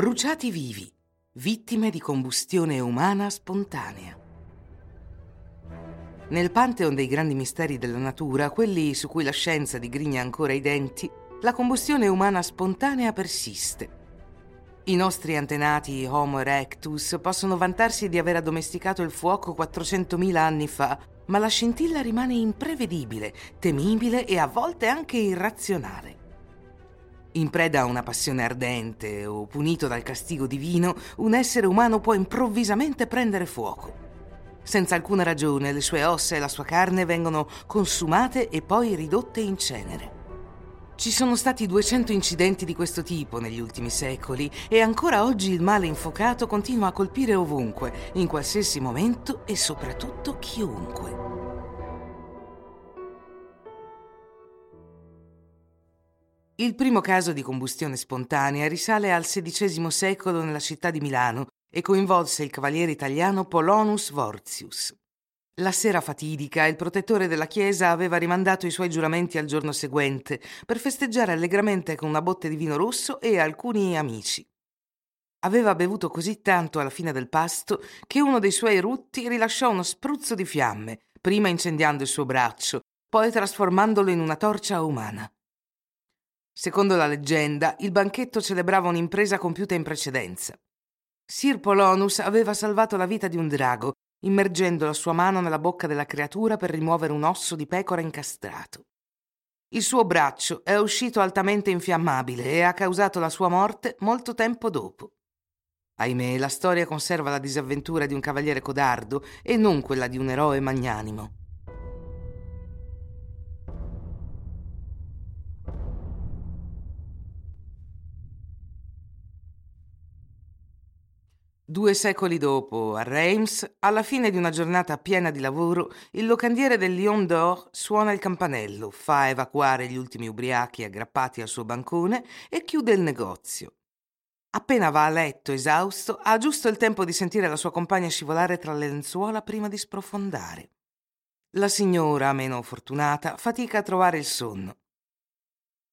Bruciati vivi, vittime di combustione umana spontanea. Nel pantheon dei grandi misteri della natura, quelli su cui la scienza digrigna ancora i denti, la combustione umana spontanea persiste. I nostri antenati Homo erectus possono vantarsi di aver addomesticato il fuoco 400.000 anni fa, ma la scintilla rimane imprevedibile, temibile e a volte anche irrazionale. In preda a una passione ardente o punito dal castigo divino, un essere umano può improvvisamente prendere fuoco. Senza alcuna ragione le sue ossa e la sua carne vengono consumate e poi ridotte in cenere. Ci sono stati 200 incidenti di questo tipo negli ultimi secoli e ancora oggi il male infuocato continua a colpire ovunque, in qualsiasi momento e soprattutto chiunque. Il primo caso di combustione spontanea risale al XVI secolo nella città di Milano e coinvolse il cavaliere italiano Polonus Vorzius. La sera fatidica il protettore della chiesa aveva rimandato i suoi giuramenti al giorno seguente per festeggiare allegramente con una botte di vino rosso e alcuni amici. Aveva bevuto così tanto alla fine del pasto che uno dei suoi rutti rilasciò uno spruzzo di fiamme, prima incendiando il suo braccio, poi trasformandolo in una torcia umana. Secondo la leggenda, il banchetto celebrava un'impresa compiuta in precedenza. Sir Polonus aveva salvato la vita di un drago, immergendo la sua mano nella bocca della creatura per rimuovere un osso di pecora incastrato. Il suo braccio è uscito altamente infiammabile e ha causato la sua morte molto tempo dopo. Ahimè, la storia conserva la disavventura di un cavaliere codardo e non quella di un eroe magnanimo. Due secoli dopo, a Reims, alla fine di una giornata piena di lavoro, il locandiere del Lion d'Or suona il campanello, fa evacuare gli ultimi ubriachi aggrappati al suo bancone e chiude il negozio. Appena va a letto esausto, ha giusto il tempo di sentire la sua compagna scivolare tra le lenzuola prima di sprofondare. La signora, meno fortunata, fatica a trovare il sonno.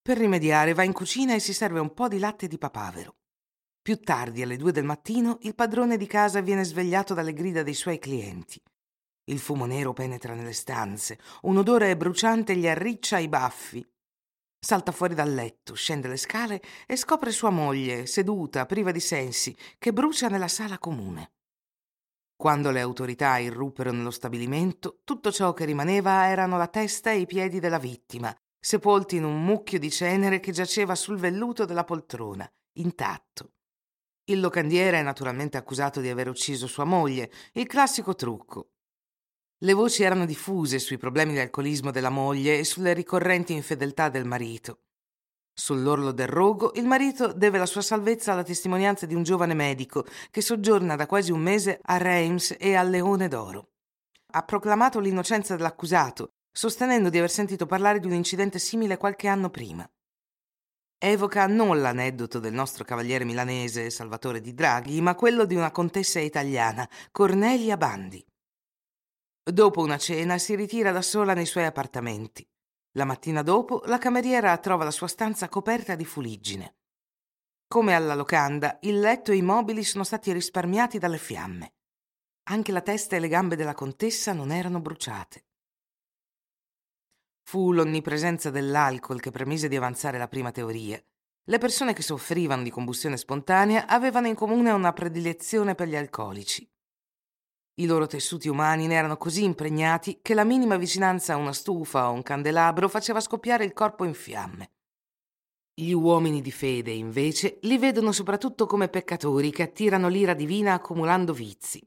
Per rimediare va in cucina e si serve un po' di latte di papavero. Più tardi, alle due del mattino, il padrone di casa viene svegliato dalle grida dei suoi clienti. Il fumo nero penetra nelle stanze, un odore bruciante gli arriccia i baffi. Salta fuori dal letto, scende le scale e scopre sua moglie, seduta, priva di sensi, che brucia nella sala comune. Quando le autorità irruppero nello stabilimento, tutto ciò che rimaneva erano la testa e i piedi della vittima, sepolti in un mucchio di cenere che giaceva sul velluto della poltrona, intatto. Il locandiere è naturalmente accusato di aver ucciso sua moglie, il classico trucco. Le voci erano diffuse sui problemi di alcolismo della moglie e sulle ricorrenti infedeltà del marito. Sull'orlo del rogo, il marito deve la sua salvezza alla testimonianza di un giovane medico che soggiorna da quasi un mese a Reims e al Leone d'Oro. Ha proclamato l'innocenza dell'accusato, sostenendo di aver sentito parlare di un incidente simile qualche anno prima evoca non l'aneddoto del nostro cavaliere milanese Salvatore di Draghi, ma quello di una contessa italiana, Cornelia Bandi. Dopo una cena si ritira da sola nei suoi appartamenti. La mattina dopo la cameriera trova la sua stanza coperta di fuliggine. Come alla locanda, il letto e i mobili sono stati risparmiati dalle fiamme. Anche la testa e le gambe della contessa non erano bruciate. Fu l'onnipresenza dell'alcol che permise di avanzare la prima teoria. Le persone che soffrivano di combustione spontanea avevano in comune una predilezione per gli alcolici. I loro tessuti umani ne erano così impregnati che la minima vicinanza a una stufa o un candelabro faceva scoppiare il corpo in fiamme. Gli uomini di fede, invece, li vedono soprattutto come peccatori che attirano l'ira divina accumulando vizi.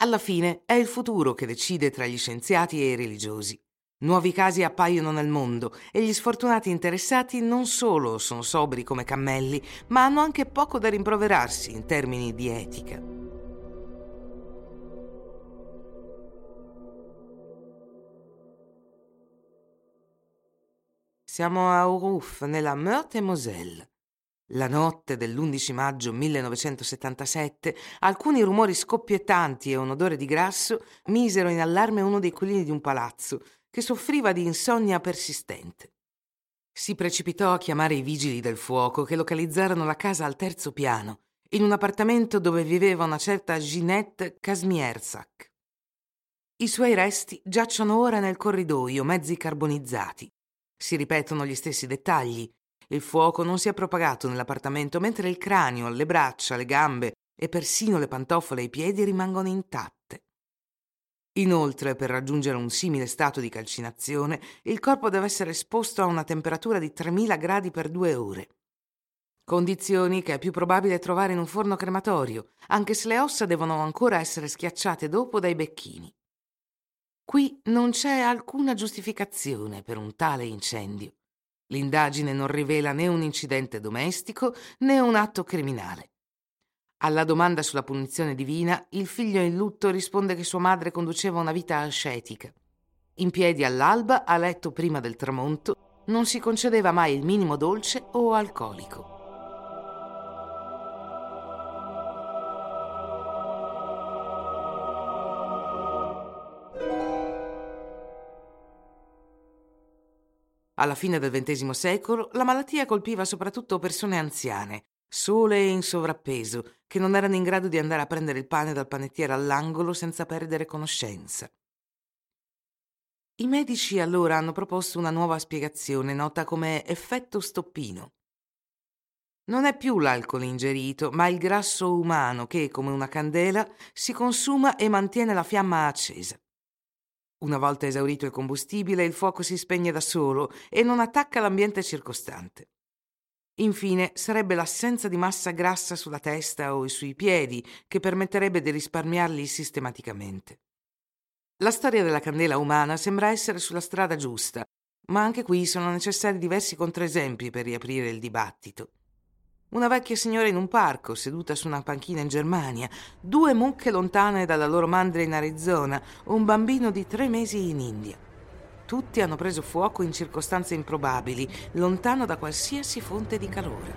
Alla fine è il futuro che decide tra gli scienziati e i religiosi. Nuovi casi appaiono nel mondo e gli sfortunati interessati non solo sono sobri come cammelli, ma hanno anche poco da rimproverarsi in termini di etica. Siamo a Uruf, nella Meurthe-et-Moselle. La notte dell'11 maggio 1977 alcuni rumori scoppiettanti e un odore di grasso misero in allarme uno dei colini di un palazzo che soffriva di insonnia persistente. Si precipitò a chiamare i vigili del fuoco che localizzarono la casa al terzo piano, in un appartamento dove viveva una certa Ginette Kasmierczak. I suoi resti giacciono ora nel corridoio, mezzi carbonizzati. Si ripetono gli stessi dettagli, il fuoco non si è propagato nell'appartamento, mentre il cranio, le braccia, le gambe e persino le pantofole e i piedi rimangono intatte. Inoltre, per raggiungere un simile stato di calcinazione, il corpo deve essere esposto a una temperatura di 3000 gradi per due ore. Condizioni che è più probabile trovare in un forno crematorio, anche se le ossa devono ancora essere schiacciate dopo dai becchini. Qui non c'è alcuna giustificazione per un tale incendio. L'indagine non rivela né un incidente domestico né un atto criminale. Alla domanda sulla punizione divina, il figlio in lutto risponde che sua madre conduceva una vita ascetica. In piedi all'alba, a letto prima del tramonto, non si concedeva mai il minimo dolce o alcolico. Alla fine del XX secolo la malattia colpiva soprattutto persone anziane, sole e in sovrappeso, che non erano in grado di andare a prendere il pane dal panettiere all'angolo senza perdere conoscenza. I medici allora hanno proposto una nuova spiegazione nota come effetto stoppino. Non è più l'alcol ingerito, ma il grasso umano che, come una candela, si consuma e mantiene la fiamma accesa. Una volta esaurito il combustibile, il fuoco si spegne da solo e non attacca l'ambiente circostante. Infine, sarebbe l'assenza di massa grassa sulla testa o sui piedi che permetterebbe di risparmiarli sistematicamente. La storia della candela umana sembra essere sulla strada giusta, ma anche qui sono necessari diversi controesempi per riaprire il dibattito una vecchia signora in un parco, seduta su una panchina in Germania, due mucche lontane dalla loro mandria in Arizona, un bambino di tre mesi in India. Tutti hanno preso fuoco in circostanze improbabili, lontano da qualsiasi fonte di calore.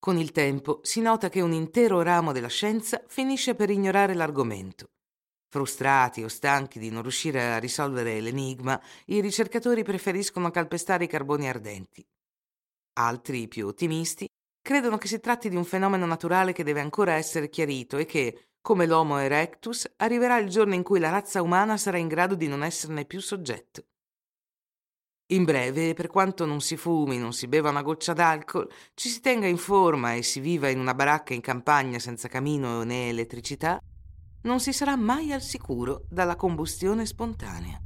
Con il tempo si nota che un intero ramo della scienza finisce per ignorare l'argomento. Frustrati o stanchi di non riuscire a risolvere l'enigma, i ricercatori preferiscono calpestare i carboni ardenti. Altri, più ottimisti, credono che si tratti di un fenomeno naturale che deve ancora essere chiarito e che, come l'Homo erectus, arriverà il giorno in cui la razza umana sarà in grado di non esserne più soggetto. In breve, per quanto non si fumi, non si beva una goccia d'alcol, ci si tenga in forma e si viva in una baracca in campagna senza camino né elettricità, non si sarà mai al sicuro dalla combustione spontanea.